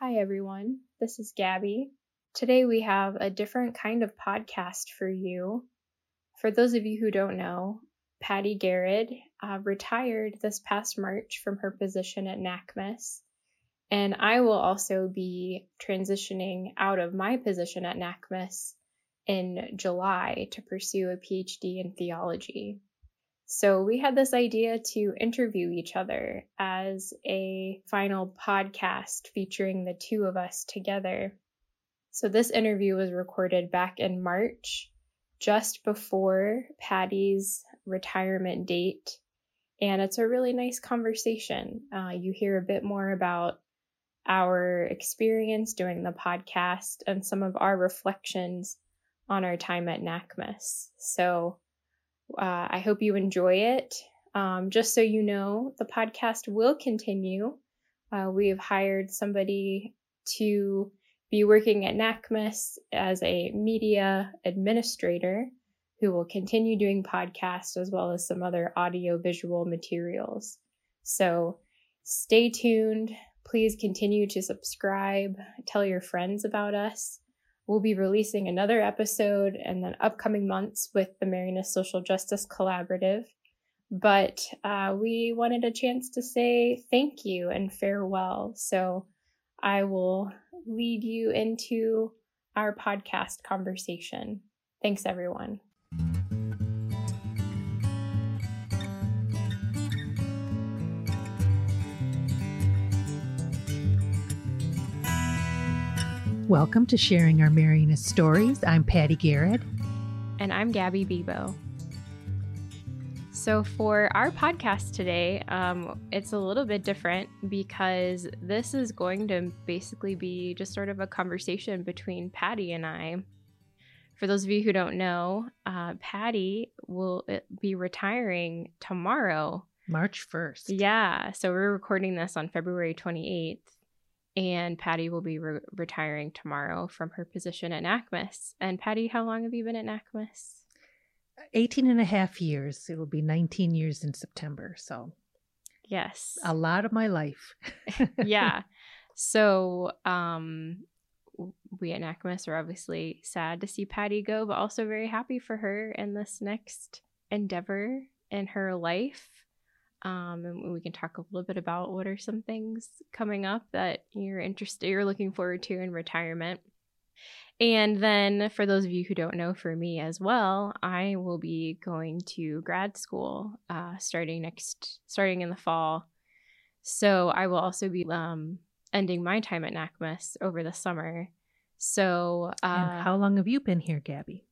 Hi, everyone. This is Gabby. Today we have a different kind of podcast for you. For those of you who don't know, Patti Gehred uh, retired this past March from her position at NACMS, and I will also be transitioning out of my position at NACMS in July to pursue a PhD in theology. So we had this idea to interview each other as a final podcast featuring the two of us together. So this interview was recorded back in March, just before Patti's retirement date. And it's a really nice conversation. Uh, you hear a bit more about our experience doing the podcast and some of our reflections on our time at NACMS. So uh, I hope you enjoy it. Um, just so you know, the podcast will continue. Uh, we have hired somebody to be working at NACMS as a media administrator who will continue doing podcasts as well as some other audio visual materials. So stay tuned. Please continue to subscribe, tell your friends about us. We'll be releasing another episode in the upcoming months with the Marianist Social Justice Collaborative. But uh, we wanted a chance to say thank you and farewell. So I will lead you into our podcast conversation. Thanks, everyone. Welcome to Sharing Our Marianist Stories. I'm Patti Gehred. And I'm Gabby Bibeau. So, for our podcast today, um, it's a little bit different because this is going to basically be just sort of a conversation between Patti and I. For those of you who don't know, uh, Patti will uh, be retiring tomorrow. March 1st. Yeah. So, we're recording this on February 28th and Patti will be re- retiring tomorrow from her position at NACMS. And Patti, how long have you been at NACMS? 18 and a half years. It will be 19 years in September. So, yes, a lot of my life. yeah. So, um, we at NACMS are obviously sad to see Patti go, but also very happy for her in this next endeavor in her life. Um, and we can talk a little bit about what are some things coming up that you're interested, you're looking forward to in retirement. And then, for those of you who don't know, for me as well, I will be going to grad school uh, starting next, starting in the fall. So I will also be um, ending my time at NACMS over the summer. So, uh, how long have you been here, Gabby?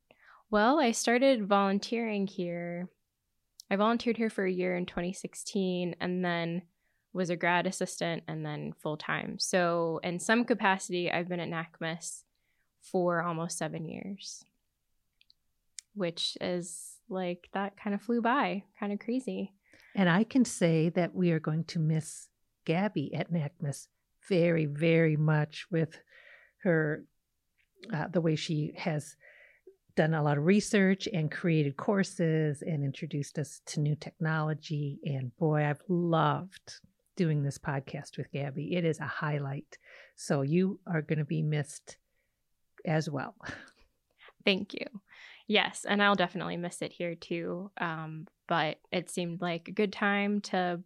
Well, I started volunteering here I volunteered here for a year in 2016 and then was a grad assistant and then full time. So, in some capacity, I've been at NACMS for almost seven years, which is like that kind of flew by, kind of crazy. And I can say that we are going to miss Gabby at NACMS very, very much with her, uh, the way she has done a lot of research and created courses and introduced us to new technology. And boy, I've loved doing this podcast with Gabby. It is a highlight. So you are going to be missed as well. Thank you. Yes, and I'll definitely miss it here too. Um, but it seemed like a good time to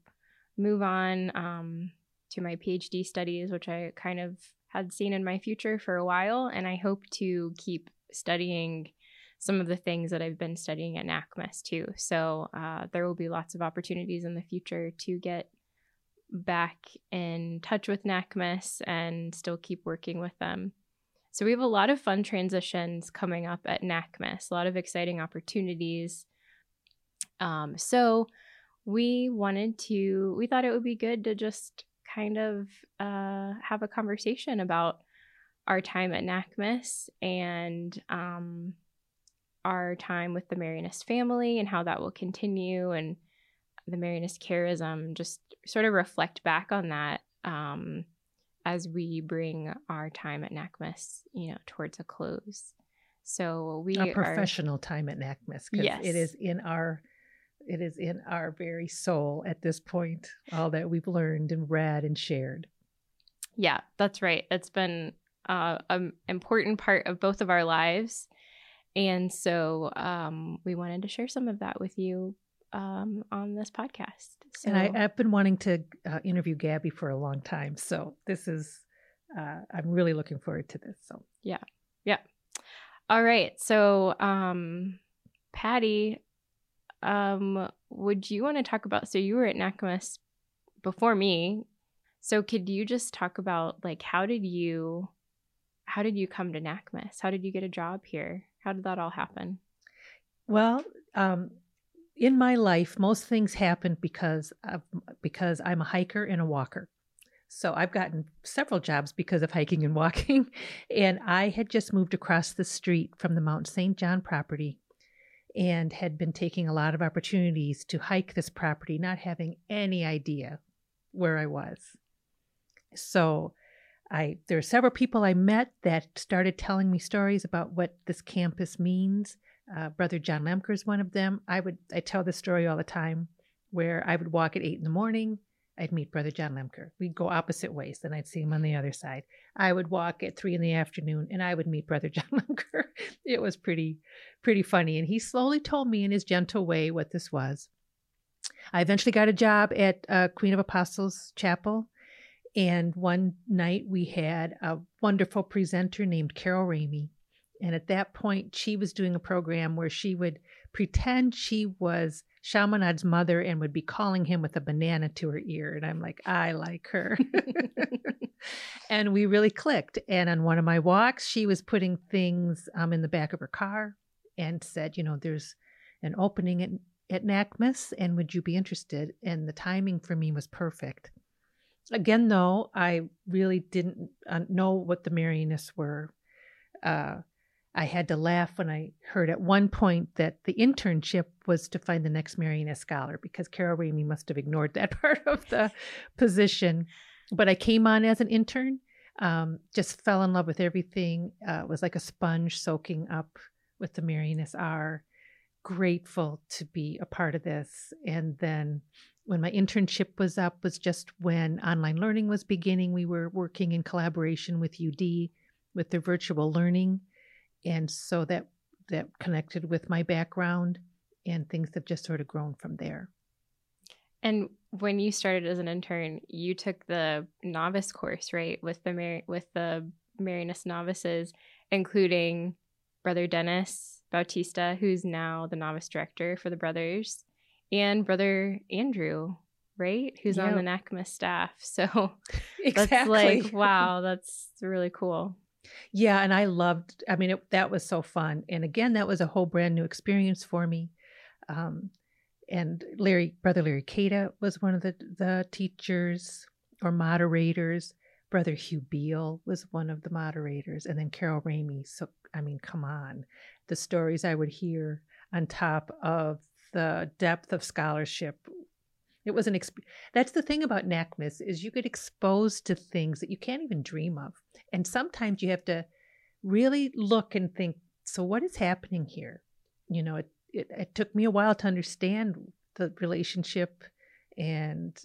move on um, to my PhD studies, which I kind of had seen in my future for a while. And I hope to keep studying some of the things that I've been studying at NACMS too. So uh, there will be lots of opportunities in the future to get back in touch with NACMS and still keep working with them. So we have a lot of fun transitions coming up at NACMS, a lot of exciting opportunities. Um, so we wanted to, we thought it would be good to just kind of uh, have a conversation about our time at NACMS and um, our time with the Marianist family and how that will continue and the Marianist charism, just sort of reflect back on that um, as we bring our time at NACMS, you know, towards a close. So we a professional are, time at NACMS because yes. it is in our it is in our very soul at this point all that we've learned and read and shared. Yeah, that's right. It's been uh, an important part of both of our lives. And so um, we wanted to share some of that with you um, on this podcast. So, and I, have been wanting to uh, interview Gabby for a long time. So this is, uh, I'm really looking forward to this. So, yeah. Yeah. All right. So, um, Patti, um, would you want to talk about? So you were at NACMS before me. So could you just talk about like how did you how did you come to NACMS? How did you get a job here? How did that all happen? Well, um, in my life, most things happen because of, because I'm a hiker and a walker. So I've gotten several jobs because of hiking and walking. And I had just moved across the street from the Mount St. John property and had been taking a lot of opportunities to hike this property, not having any idea where I was. So I there are several people I met that started telling me stories about what this campus means. Uh, Brother John Lemker is one of them. I would I tell this story all the time, where I would walk at eight in the morning. I'd meet Brother John Lemker. We'd go opposite ways, then I'd see him on the other side. I would walk at three in the afternoon, and I would meet Brother John Lemker. it was pretty, pretty funny, and he slowly told me in his gentle way what this was. I eventually got a job at uh, Queen of Apostles Chapel and one night we had a wonderful presenter named Carol Ramey. And at that point, she was doing a program where she would pretend she was Chaminade's mother and would be calling him with a banana to her ear. And I'm like, I like her. and we really clicked. And on one of my walks, she was putting things um, in the back of her car and said, you know, there's an opening at, at NACMS, and would you be interested? And the timing for me was perfect. Again, though, I really didn't uh, know what the Marianists were. Uh, I had to laugh when I heard at one point that the internship was to find the next Marianist scholar because Carol Ramey must have ignored that part of the position. But I came on as an intern, um, just fell in love with everything. Uh, was like a sponge soaking up with the Marianists are. Grateful to be a part of this. And then when my internship was up was just when online learning was beginning. We were working in collaboration with UD with their virtual learning. And so that that connected with my background and things have just sort of grown from there. And when you started as an intern, you took the novice course, right, with the Mar- with the Marianist novices, including Brother Dennis Bautista, who's now the novice director for the brothers and brother Andrew, right? Who's yep. on the NACMS staff. So exactly. that's like, wow, that's really cool. Yeah, and I loved. I mean, it, that was so fun. And again, that was a whole brand new experience for me. Um, and Larry, brother Larry Cada was one of the the teachers or moderators. Brother Hugh Bihl was one of the moderators, and then Carol Ramey. So, I mean, come on, the stories I would hear on top of the depth of scholarship. It was an exp- that's the thing about NACMS is you get exposed to things that you can't even dream of, and sometimes you have to really look and think. So what is happening here? You know, it it, it took me a while to understand the relationship and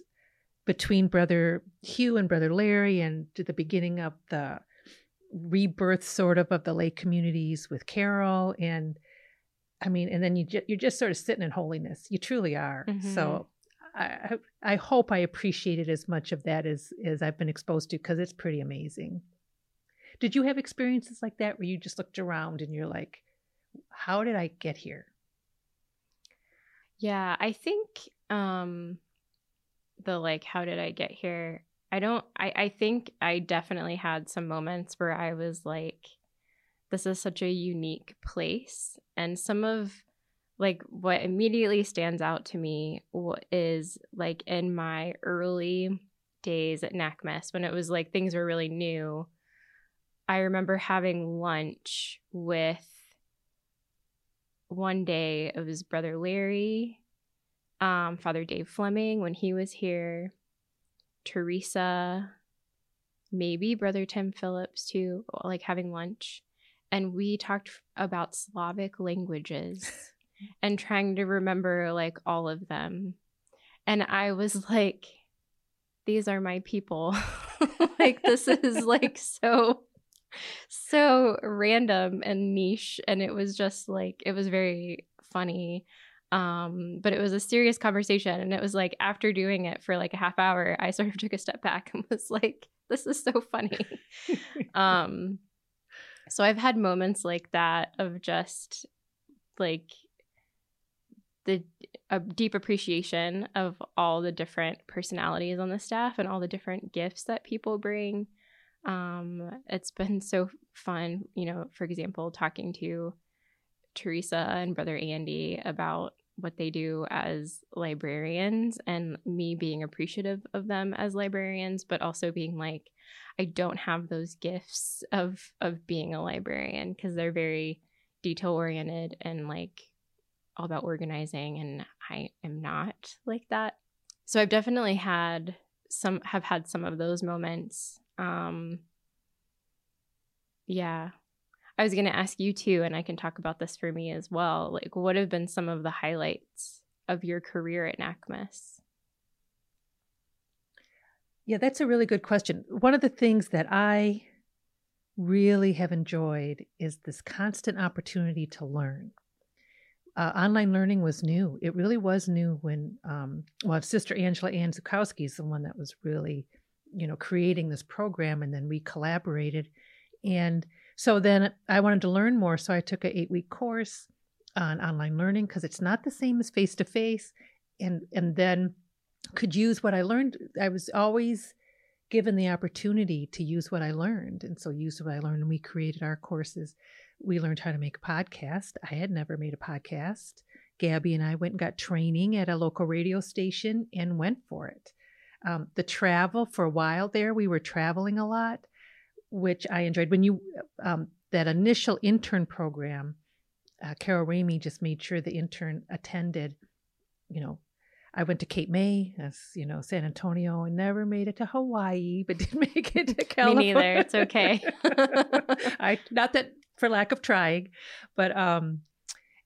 between brother Hugh and brother Larry, and to the beginning of the rebirth sort of of the lay communities with Carol and I mean, and then you ju- you're just sort of sitting in holiness. You truly are. Mm-hmm. So I I hope I appreciated as much of that as as I've been exposed to because it's pretty amazing. Did you have experiences like that where you just looked around and you're like, how did I get here? Yeah, I think um the like how did I get here? I don't I I think I definitely had some moments where I was like this is such a unique place. And some of like what immediately stands out to me is like in my early days at NACMS when it was like things were really new. I remember having lunch with one day it was brother Larry, um, Father Dave Fleming when he was here, Teresa, maybe brother Tim Phillips too, like having lunch and we talked about Slavic languages and trying to remember like all of them. And I was like, these are my people. like this is like so so random and niche and it was just like it was very funny um but it was a serious conversation and it was like after doing it for like a half hour i sort of took a step back and was like this is so funny um so i've had moments like that of just like the a deep appreciation of all the different personalities on the staff and all the different gifts that people bring. Um, it's been so fun, you know, for example, talking to Teresa and Brother Andy about what they do as librarians and me being appreciative of them as librarians, but also being like, I don't have those gifts of of being a librarian because they're very detail oriented and like all about organizing and I am not like that. So I've definitely had some have had some of those moments um, yeah. I was going to ask you too, and I can talk about this for me as well. Like, what have been some of the highlights of your career at NACMS? Yeah, that's a really good question. One of the things that I really have enjoyed is this constant opportunity to learn. Uh, online learning was new. It really was new when, um, well, Sister Angela Ann Zukowski is the one that was really you know, creating this program and then we collaborated. And so then I wanted to learn more. So I took an eight week course on online learning because it's not the same as face to face. And and then could use what I learned. I was always given the opportunity to use what I learned. And so used what I learned and we created our courses. We learned how to make a podcast. I had never made a podcast. Gabby and I went and got training at a local radio station and went for it. Um, the travel for a while there, we were traveling a lot, which I enjoyed. When you um, that initial intern program, uh, Carol Ramey just made sure the intern attended. You know, I went to Cape May, as you know, San Antonio, and never made it to Hawaii, but did make it to California. Me neither. It's okay. I not that for lack of trying, but um,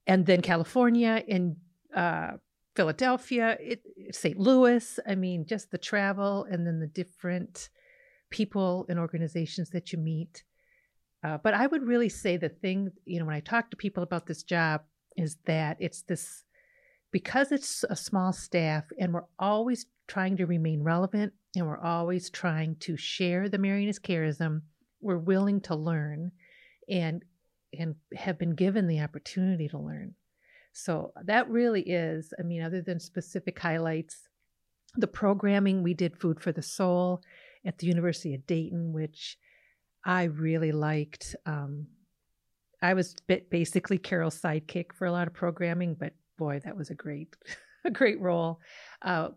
and then California and uh Philadelphia, it, St. Louis. I mean, just the travel and then the different people and organizations that you meet. Uh, but I would really say the thing, you know, when I talk to people about this job, is that it's this because it's a small staff and we're always trying to remain relevant and we're always trying to share the Marianist charism, we're willing to learn and and have been given the opportunity to learn. So that really is, I mean, other than specific highlights, the programming we did Food for the Soul at the University of Dayton, which I really liked. Um, I was basically Carol's sidekick for a lot of programming, but boy, that was a great, a great role. Uh,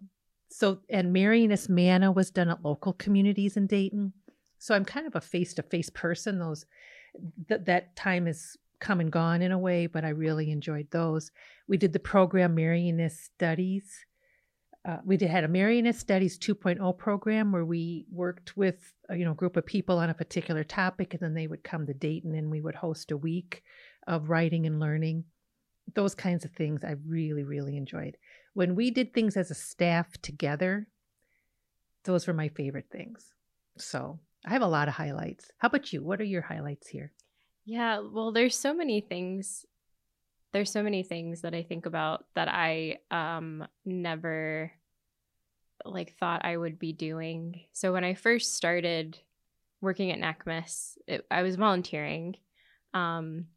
so, and Marianist Manna was done at local communities in Dayton. So I'm kind of a face-to-face person. Those that that time is come and gone in a way, but I really enjoyed those. We did the program Marianist Studies. Uh, we did, had a Marianist Studies 2.0 program where we worked with a, you know group of people on a particular topic, and then they would come to Dayton and we would host a week of writing and learning. Those kinds of things I really really enjoyed. When we did things as a staff together, those were my favorite things. So I have a lot of highlights. How about you? What are your highlights here? Yeah, well, there's so many things. There's so many things that I think about that I um never like thought I would be doing. So when I first started working at NACMS, it, I was volunteering. Um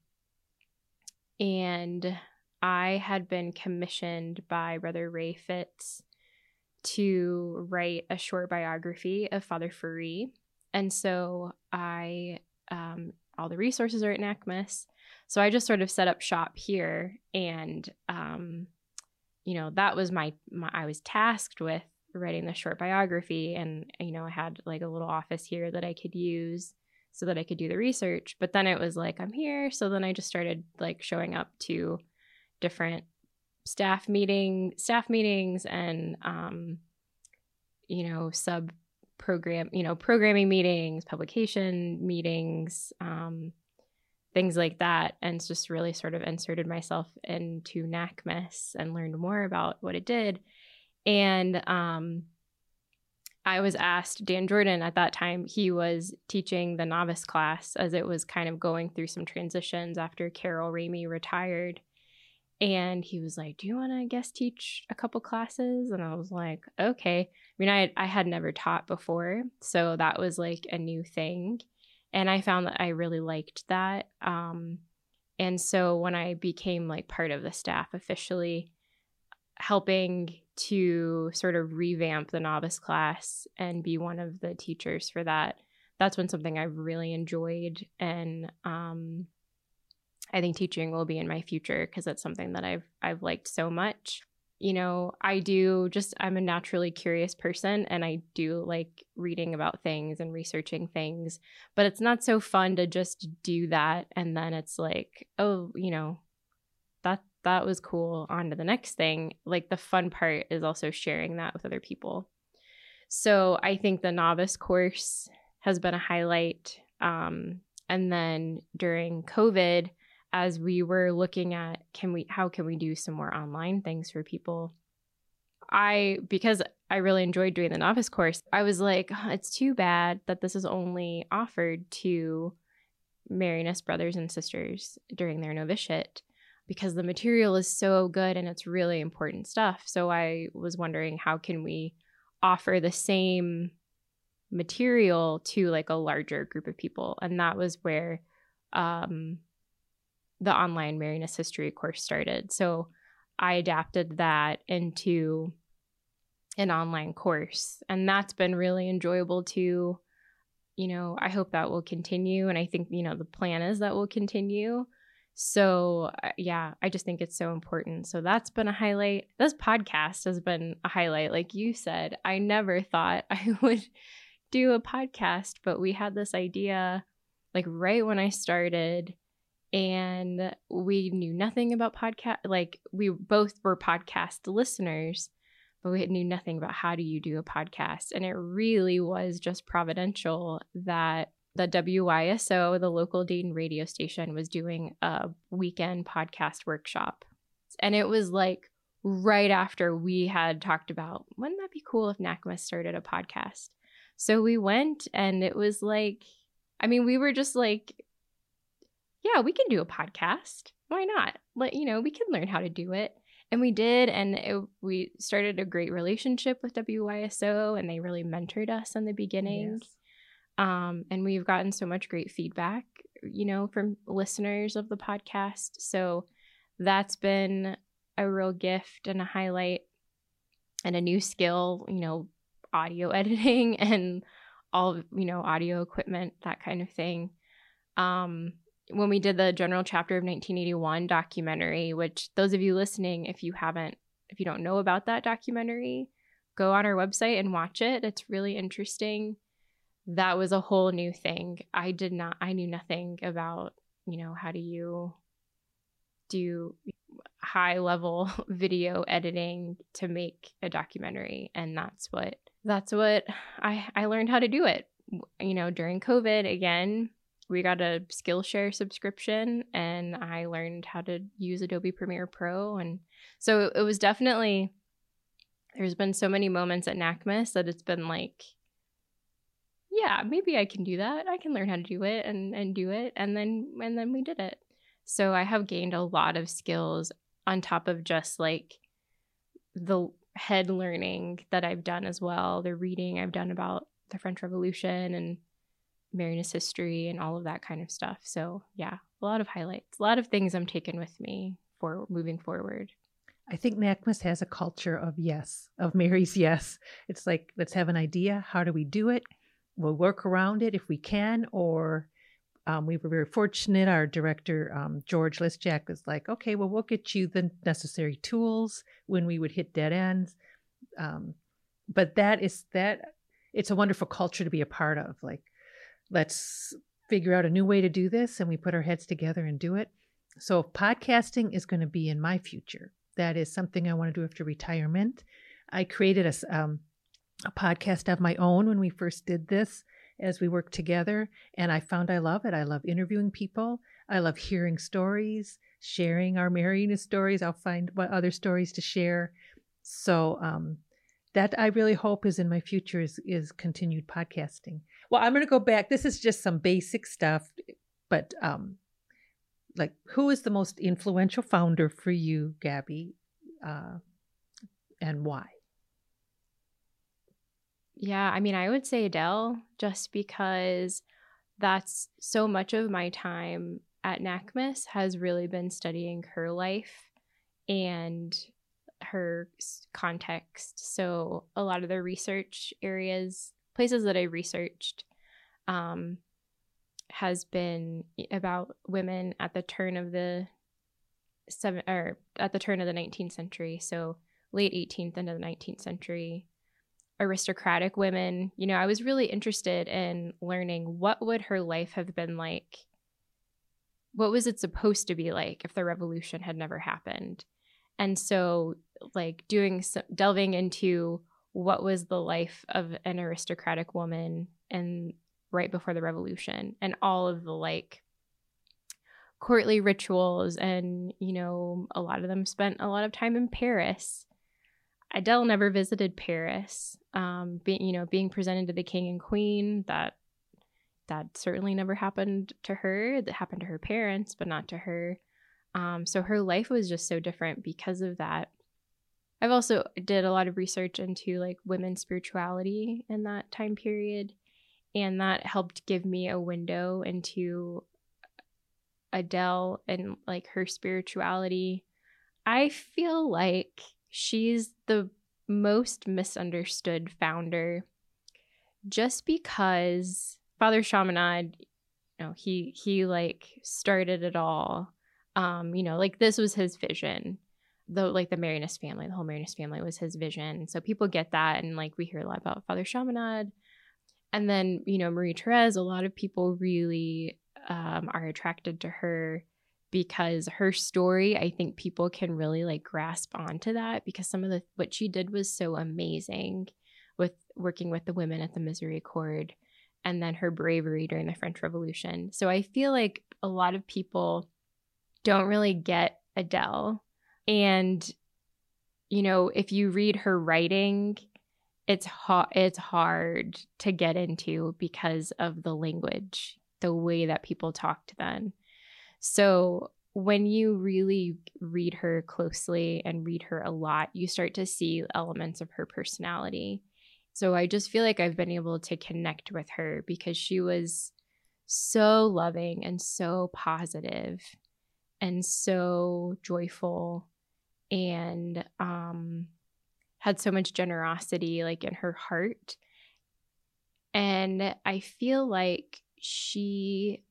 and I had been commissioned by Brother Ray Fitz to write a short biography of Father Ferree. And so I um, all the resources are at NACMS. So I just sort of set up shop here and um, you know, that was my, my I was tasked with writing the short biography and you know, I had like a little office here that I could use so that I could do the research. But then it was like I'm here, so then I just started like showing up to different staff meeting staff meetings and um you know, sub program, you know, programming meetings, publication meetings, um, things like that, and just really sort of inserted myself into NACMS and learned more about what it did. And um, I was asked, Dan Jordan at that time, he was teaching the novice class as it was kind of going through some transitions after Carol Ramey retired. And he was like, Do you want to guest teach a couple classes? And I was like, Okay. I mean, I, I had never taught before. So that was like a new thing. And I found that I really liked that. Um, and so when I became like part of the staff officially, helping to sort of revamp the novice class and be one of the teachers for that. That's been something i've really enjoyed and um, i think teaching will be in my future because it's something that i've i've liked so much. You know i do just i'm a naturally curious person and i do like reading about things and researching things but it's not so fun to just do that and then it's like oh you know that was cool. On to the next thing. Like the fun part is also sharing that with other people. So I think the novice course has been a highlight. Um, and then during COVID, as we were looking at can we how can we do some more online things for people, I because I really enjoyed doing the novice course, I was like, oh, it's too bad that this is only offered to Marianist brothers and sisters during their novitiate because the material is so good and it's really important stuff. So I was wondering how can we offer the same material to like a larger group of people and that was where um, the online Marianist history course started. So I adapted that into an online course and that's been really enjoyable too. You know, I hope that will continue and I think, you know, the plan is that will continue. So, uh, yeah, I just think it's so important. So, that's been a highlight. This podcast has been a highlight. Like you said, I never thought I would do a podcast, but we had this idea like right when I started and we knew nothing about podcast like we both were podcast listeners but we knew nothing about how do you do a podcast and it really was just providential that the WYSO, the local Dayton radio station, was doing a weekend podcast workshop. And it was like right after we had talked about, wouldn't that be cool if NACMS started a podcast? So we went and it was like, I mean, we were just like, yeah, we can do a podcast. Why not? Let you know, we can learn how to do it. And we did, and it, we started a great relationship with WYSO, and they really mentored us in the beginning. Yes. Um, and we've gotten so much great feedback, you know, from listeners of the podcast. So that's been a real gift and a highlight and a new skill, you know, audio editing and all, you know, audio equipment, that kind of thing. Um, when we did the general chapter of 1981 documentary, which those of you listening, if you haven't, if you don't know about that documentary, go on our website and watch it. It's really interesting that was a whole new thing. I did not, I knew nothing about, you know, how do you do high level video editing to make a documentary. And that's what, that's what I, I learned how to do it. You know, during COVID, again, we got a Skillshare subscription and I learned how to use Adobe Premiere Pro. And so it was definitely, there's been so many moments at NACMS that it's been like, yeah, maybe I can do that. I can learn how to do it and and do it and then and then we did it. So I have gained a lot of skills on top of just like the head learning that I've done as well, the reading I've done about the French Revolution and Marianist history and all of that kind of stuff. So, yeah, a lot of highlights, a lot of things I'm taking with me for moving forward. I think NACMS has a culture of yes, of Mary's yes. It's like, let's have an idea. How do we do it? We'll work around it if we can, or um, we were very fortunate. Our director, um, George Listjack, was like, okay, well, we'll get you the necessary tools when we would hit dead ends. Um, but that is that it's a wonderful culture to be a part of. Like, let's figure out a new way to do this and we put our heads together and do it. So, podcasting is going to be in my future. That is something I want to do after retirement. I created a, um, a podcast of my own when we first did this as we worked together. And I found I love it. I love interviewing people. I love hearing stories, sharing our Marianist stories. I'll find what other stories to share. So um, that I really hope is in my future is, is continued podcasting. Well, I'm going to go back. This is just some basic stuff, but um, like who is the most influential founder for you, Gabby, uh, and why? Yeah, I mean, I would say Adele just because that's so much of my time at NACMS has really been studying her life and her context. So a lot of the research areas, places that I researched, um, has been about women at the turn of the seven or at the turn of the 19th century. So late 18th into the 19th century aristocratic women you know i was really interested in learning what would her life have been like. What was it supposed to be like if the revolution had never happened? And so like doing some, delving into what was the life of an aristocratic woman and right before the revolution and all of the like courtly rituals and you know a lot of them spent a lot of time in paris. Adele never visited paris um being you know being presented to the king and queen that that certainly never happened to her. That happened to her parents but not to her. Um, so her life was just so different because of that. I've also did a lot of research into like women's spirituality in that time period and that helped give me a window into adele and like her spirituality. I feel like she's the most misunderstood founder just because Father Chaminade, you know, he he like started it all. Um, you know, like this was his vision. The like the Marianist family, the whole Marianist family was his vision. So people get that and like we hear a lot about Father Chaminade. And then, you know, Marie Therese, a lot of people really um, are attracted to her because her story, I think people can really like grasp onto that because some of the what she did was so amazing with working with the women at the Misericorde and then her bravery during the French Revolution. So I feel like a lot of people don't really get Adele. And, you know, if you read her writing, it's ha- it's hard to get into because of the language, the way that people talked then. So when you really read her closely and read her a lot, you start to see elements of her personality. So I just feel like I've been able to connect with her because she was so loving and so positive and so joyful and um had so much generosity like in her heart. And I feel like she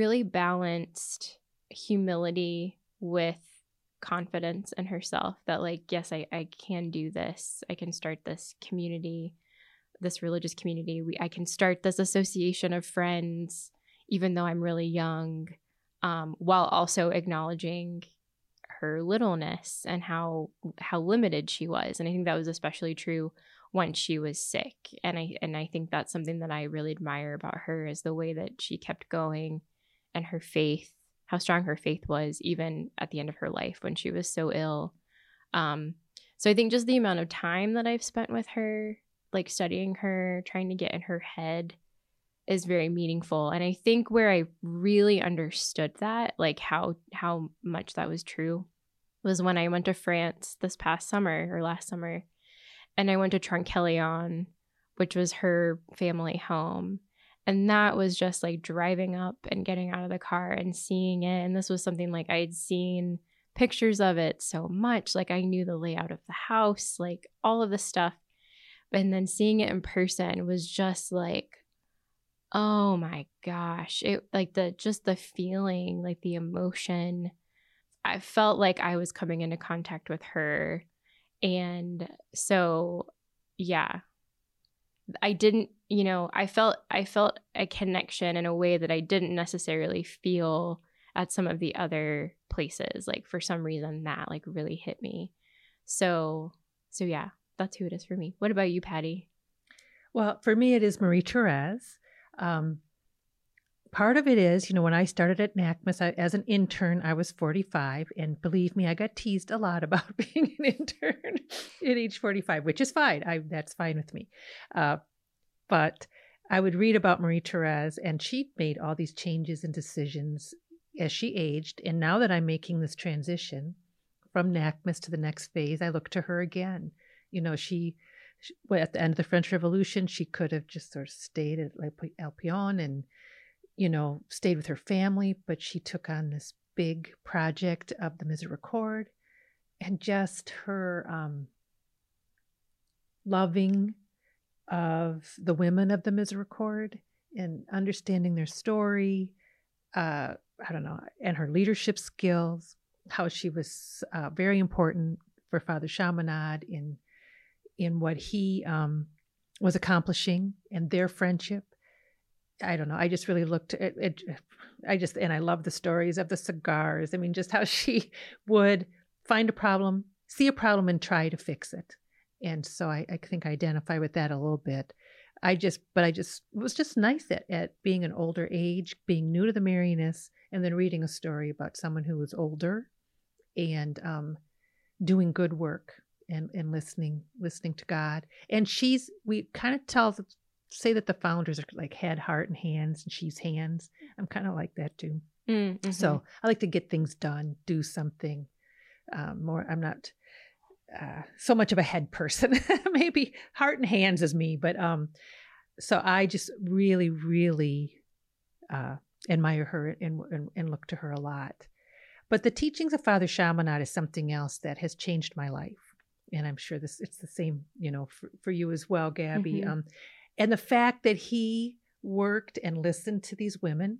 really balanced humility with confidence in herself that like yes i, I can do this. I can start this community this religious community. We, i can start this association of friends even though i'm really young um, while also acknowledging her littleness and how how limited she was. And i think that was especially true when she was sick. And i and i think that's something that i really admire about her is the way that she kept going and her faith how strong her faith was even at the end of her life when she was so ill. Um, so I think just the amount of time that I've spent with her, like studying her, trying to get in her head, is very meaningful. And I think where I really understood that, like how how much that was true, was when I went to France this past summer or last summer, and I went to Trenquelléon, which was her family home and that was just like driving up and getting out of the car and seeing it. And this was something like I had seen pictures of it so much. Like I knew the layout of the house, like all of the stuff. And then seeing it in person was just like, oh my gosh. It like the just the feeling, like the emotion. I felt like I was coming into contact with her. And so, yeah, I didn't, you know, I felt I felt a connection in a way that I didn't necessarily feel at some of the other places. Like for some reason that like really hit me. So so yeah, that's who it is for me. What about you, Patti? Well, for me it is Marie Therese. Um, part of it is, you know, when I started at NACMS I, as an intern, I was 45. And believe me, I got teased a lot about being an intern at age 45, which is fine. I, that's fine with me. Uh, but I would read about Marie Therese, and she made all these changes and decisions as she aged. And now that I'm making this transition from NACMS to the next phase, I look to her again. You know, she, she at the end of the French Revolution, she could have just sort of stayed at Albion and you know, stayed with her family, but she took on this big project of the Misericorde and just her um, loving of the women of the Misericorde and understanding their story. Uh, I don't know, and her leadership skills, how she was uh, very important for Father Chaminade in in what he um, was accomplishing and their friendship I don't know. I just really looked at it. I just, and I love the stories of the cigars. I mean, just how she would find a problem, see a problem, and try to fix it. And so I, I think I identify with that a little bit. I just, but I just was just nice at, at being an older age, being new to the Marianists, and then reading a story about someone who was older and um, doing good work and, and listening, listening to God. And she's, we kind of tell say that the founders are like head, heart, and hands, and she's hands. I'm kind of like that too. Mm-hmm. So I like to get things done, do something um, more. I'm not uh, so much of a head person. Maybe heart and hands is me, but um, so I just really, really uh, admire her and, and, and look to her a lot. But the teachings of Father Chaminade is something else that has changed my life, and I'm sure this it's the same, you know, for, for you as well, Gabby. Mm-hmm. Um, and the fact that he worked and listened to these women,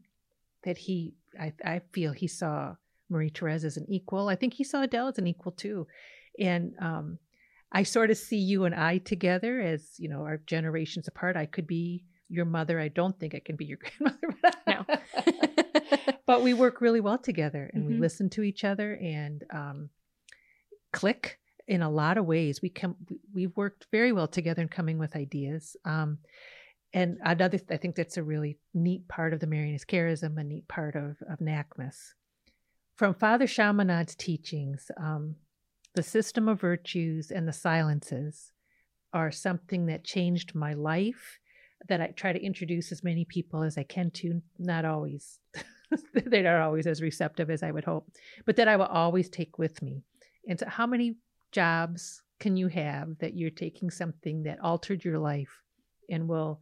that he, I, I feel he saw Marie Therese as an equal. I think he saw Adele as an equal too. And um, I sort of see you and I together as, you know, our generations apart. I could be your mother. I don't think I can be your grandmother. no. but we work really well together and mm-hmm. we listen to each other and um, click in a lot of ways. We come, we've worked very well together in coming with ideas. Um, and another, I think that's a really neat part of the Marianist charism, a neat part of, of. From Father Chaminade's teachings, um, the system of virtues and the silences are something that changed my life that I try to introduce as many people as I can to, not always. They're not always as receptive as I would hope, but that I will always take with me. And so how many jobs can you have that you're taking something that altered your life and will,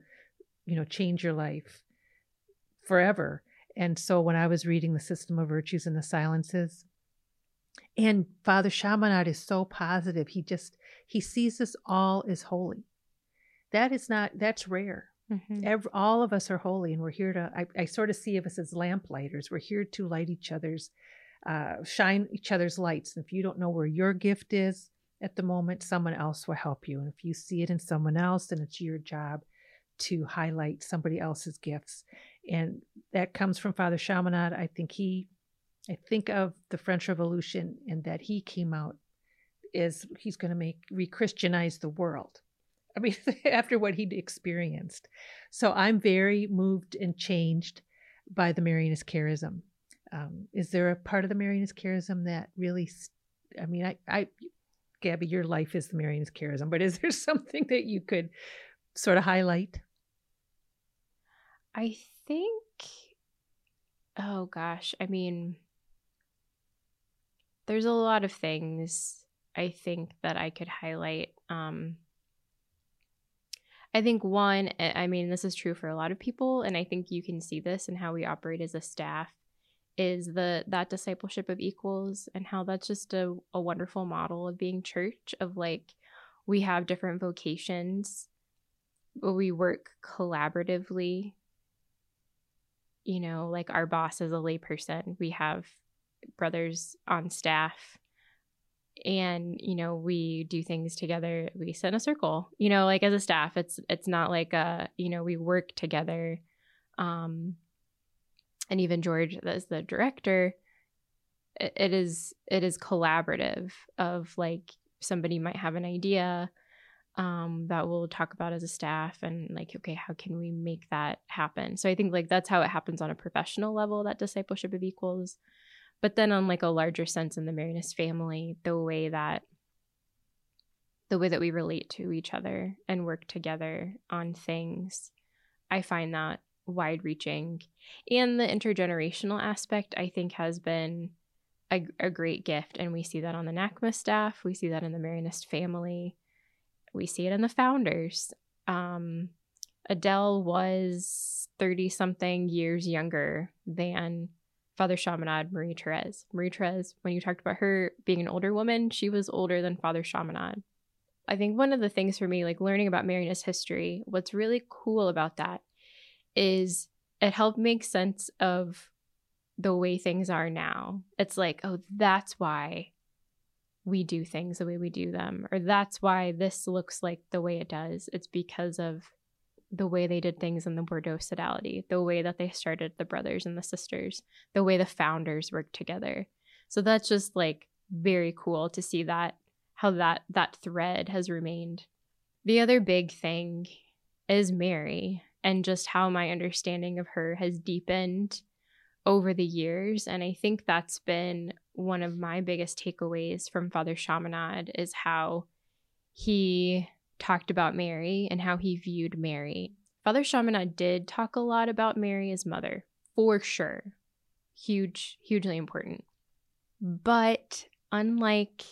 you know, change your life forever? And so when I was reading the System of Virtues and the Silences, and Father Chaminade is so positive. He just he sees us all as holy. That is not that's rare. Mm-hmm. Every, all of us are holy, and we're here to. I, I, sort of see of us as lamplighters. We're here to light each other's uh, shine each other's lights. And if you don't know where your gift is at the moment, someone else will help you. And if you see it in someone else, then it's your job to highlight somebody else's gifts. And that comes from Father Chaminade. I think he, I think of the French Revolution and that he came out is he's going to make re-Christianize the world. I mean, after what he'd experienced. So I'm very moved and changed by the Marianist charism. Um, is there a part of the Marianist charism that really, I mean, I, I, Gabby, your life is the Marianist charism, but is there something that you could sort of highlight? I think, oh gosh, I mean, there's a lot of things I think that I could highlight. Um, I think one, I mean, this is true for a lot of people, and I think you can see this in how we operate as a staff is the that discipleship of equals and how that's just a, a wonderful model of being church of like we have different vocations but we work collaboratively you know like our boss is a layperson we have brothers on staff. And you know we do things together. We sit in a circle you know like as a staff it's it's not like a you know we work together. Um and even George as the director, it is it is collaborative of like somebody might have an idea um, that we'll talk about as a staff and like okay how can we make that happen? So i think like that's how it happens on a professional level that discipleship of equals but then on like a larger sense in the marianist family the way that the way that we relate to each other and work together on things i find that wide reaching and the intergenerational aspect i think has been a, a great gift and we see that on the NACMS staff we see that in the marianist family we see it in the founders. Um, Adele was 30 something years younger than Father Chaminade, Marie Therese. Marie Therese, when you talked about her being an older woman, she was older than Father Chaminade. I think one of the things for me, like learning about Marianist history, what's really cool about that is it helped make sense of the way things are now. It's like, oh, that's why we do things the way we do them, or that's why this looks like the way it does. It's because of the way they did things in the Bordeaux sodality, the way that they started the brothers and the sisters, the way the founders worked together. So that's just like very cool to see that how that that thread has remained. The other big thing is Mary and just how my understanding of her has deepened over the years and I think that's been one of my biggest takeaways from Father Chaminade is how he talked about Mary and how he viewed Mary. Father Chaminade did talk a lot about Mary as mother, for sure. Huge, hugely important. But unlike,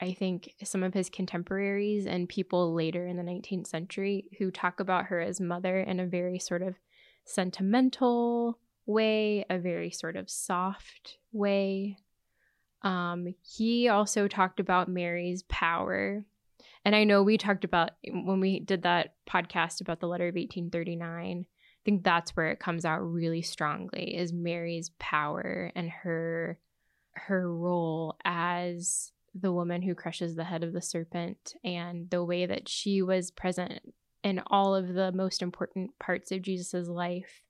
I think, some of his contemporaries and people later in the 19th century who talk about her as mother in a very sort of sentimental way, a very sort of soft way, um, he also talked about Mary's power. And I know we talked about when we did that podcast about the letter of 1839. I think that's where it comes out really strongly is Mary's power and her her role as the woman who crushes the head of the serpent and the way that she was present in all of the most important parts of Jesus's life.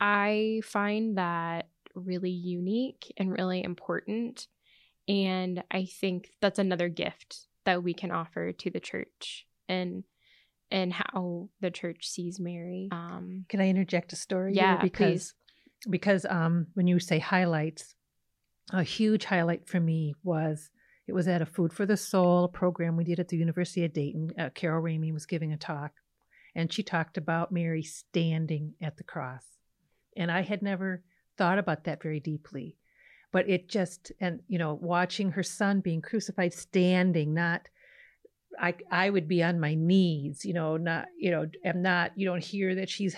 I find that really unique and really important. And I think that's another gift that we can offer to the church and and how the church sees Mary. Um, can I interject a story? Yeah, because please. because um, when you say highlights, a huge highlight for me was it was at a Food for the Soul program we did at the University of Dayton. Uh, Carol Ramey was giving a talk, and she talked about Mary standing at the cross, and I had never thought about that very deeply. But it just, and, you know, watching her son being crucified standing, not, I, I would be on my knees, you know, not, you know, am not, you don't hear that she's,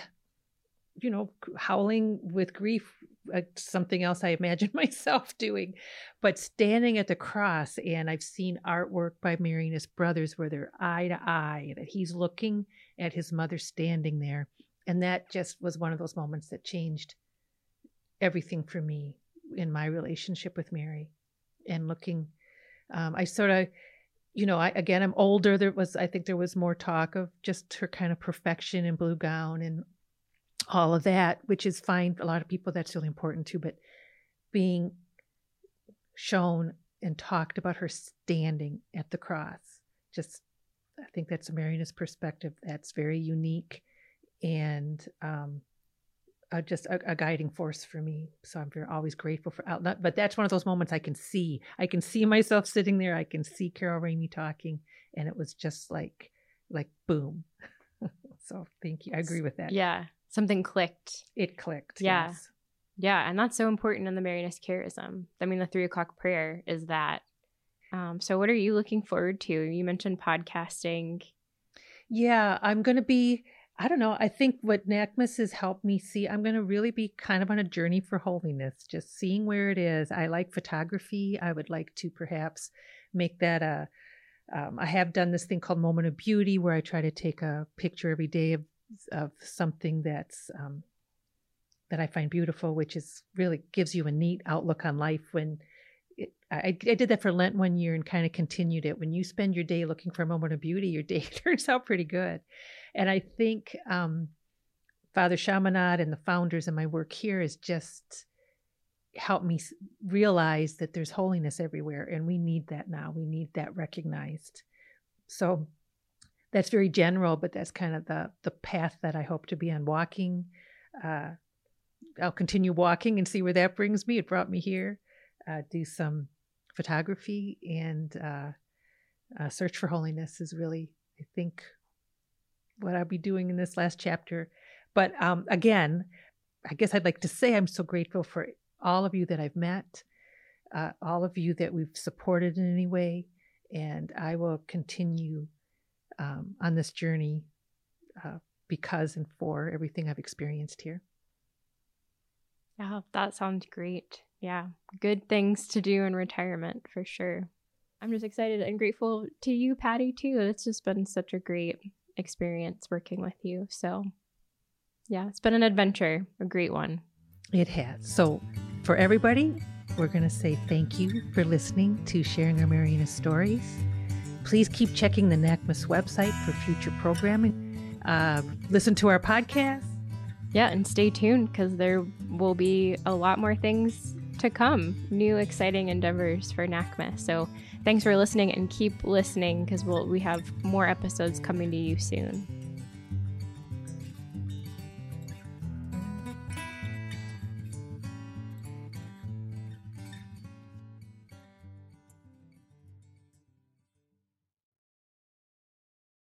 you know, howling with grief, uh, something else I imagine myself doing, but standing at the cross. And I've seen artwork by Marianist brothers where they're eye to eye, that he's looking at his mother standing there. And that just was one of those moments that changed everything for me in my relationship with Mary and looking. Um, I sort of, you know, I, again, I'm older. There was, I think there was more talk of just her kind of perfection in blue gown and all of that, which is fine. A lot of people, that's really important too. But being shown and talked about her standing at the cross, just, I think that's a Marianist perspective that's very unique and um, uh, just a, a, guiding force for me. So I'm very always grateful for outlet. But that's one of those moments I can see. I can see myself sitting there. I can see Carol Ramey talking, and it was just like, like boom. so thank you. I agree with that. Yeah, something clicked. It clicked. Yeah, yes. yeah, and that's so important in the Marianist charism. I mean, the three o'clock prayer is that. Um, so, what are you looking forward to? You mentioned podcasting. Yeah, I'm going to be I don't know. I think what NACMS has helped me see, I'm going to really be kind of on a journey for holiness, just seeing where it is. I like photography. I would like to perhaps make that a. Um, I have done this thing called Moment of Beauty where I try to take a picture every day of, of something that's um, that I find beautiful, which is really gives you a neat outlook on life when I, I, did that for Lent one year and kind of continued it. When you spend your day looking for a moment of beauty, your day turns out pretty good. And I think um, Father Chaminade and the founders and my work here is just helped me realize that there's holiness everywhere, and we need that now. We need that recognized. so that's very general, but that's kind of the the path that I hope to be on walking. Uh, I'll continue walking and see where that brings me. It brought me here. Uh, do some photography and uh, uh, search for holiness is really, I think, what I'll be doing in this last chapter. But um, again, I guess I'd like to say I'm so grateful for all of you that I've met, uh, all of you that we've supported in any way, and I will continue um, on this journey uh, because and for everything I've experienced here. Yeah, that sounds great. Yeah, good things to do in retirement for sure. I'm just excited and grateful to you, Patti, too. It's just been such a great experience working with you. So, yeah, it's been an adventure, a great one. It has. So, for everybody, we're going to say thank you for listening to Sharing Our Marianist Stories. Please keep checking the NACMS website for future programming. Uh, listen to our podcast. Yeah, and stay tuned because there will be a lot more things to come, new exciting endeavors for NACMS. So thanks for listening and keep listening because we'll, we have more episodes coming to you soon.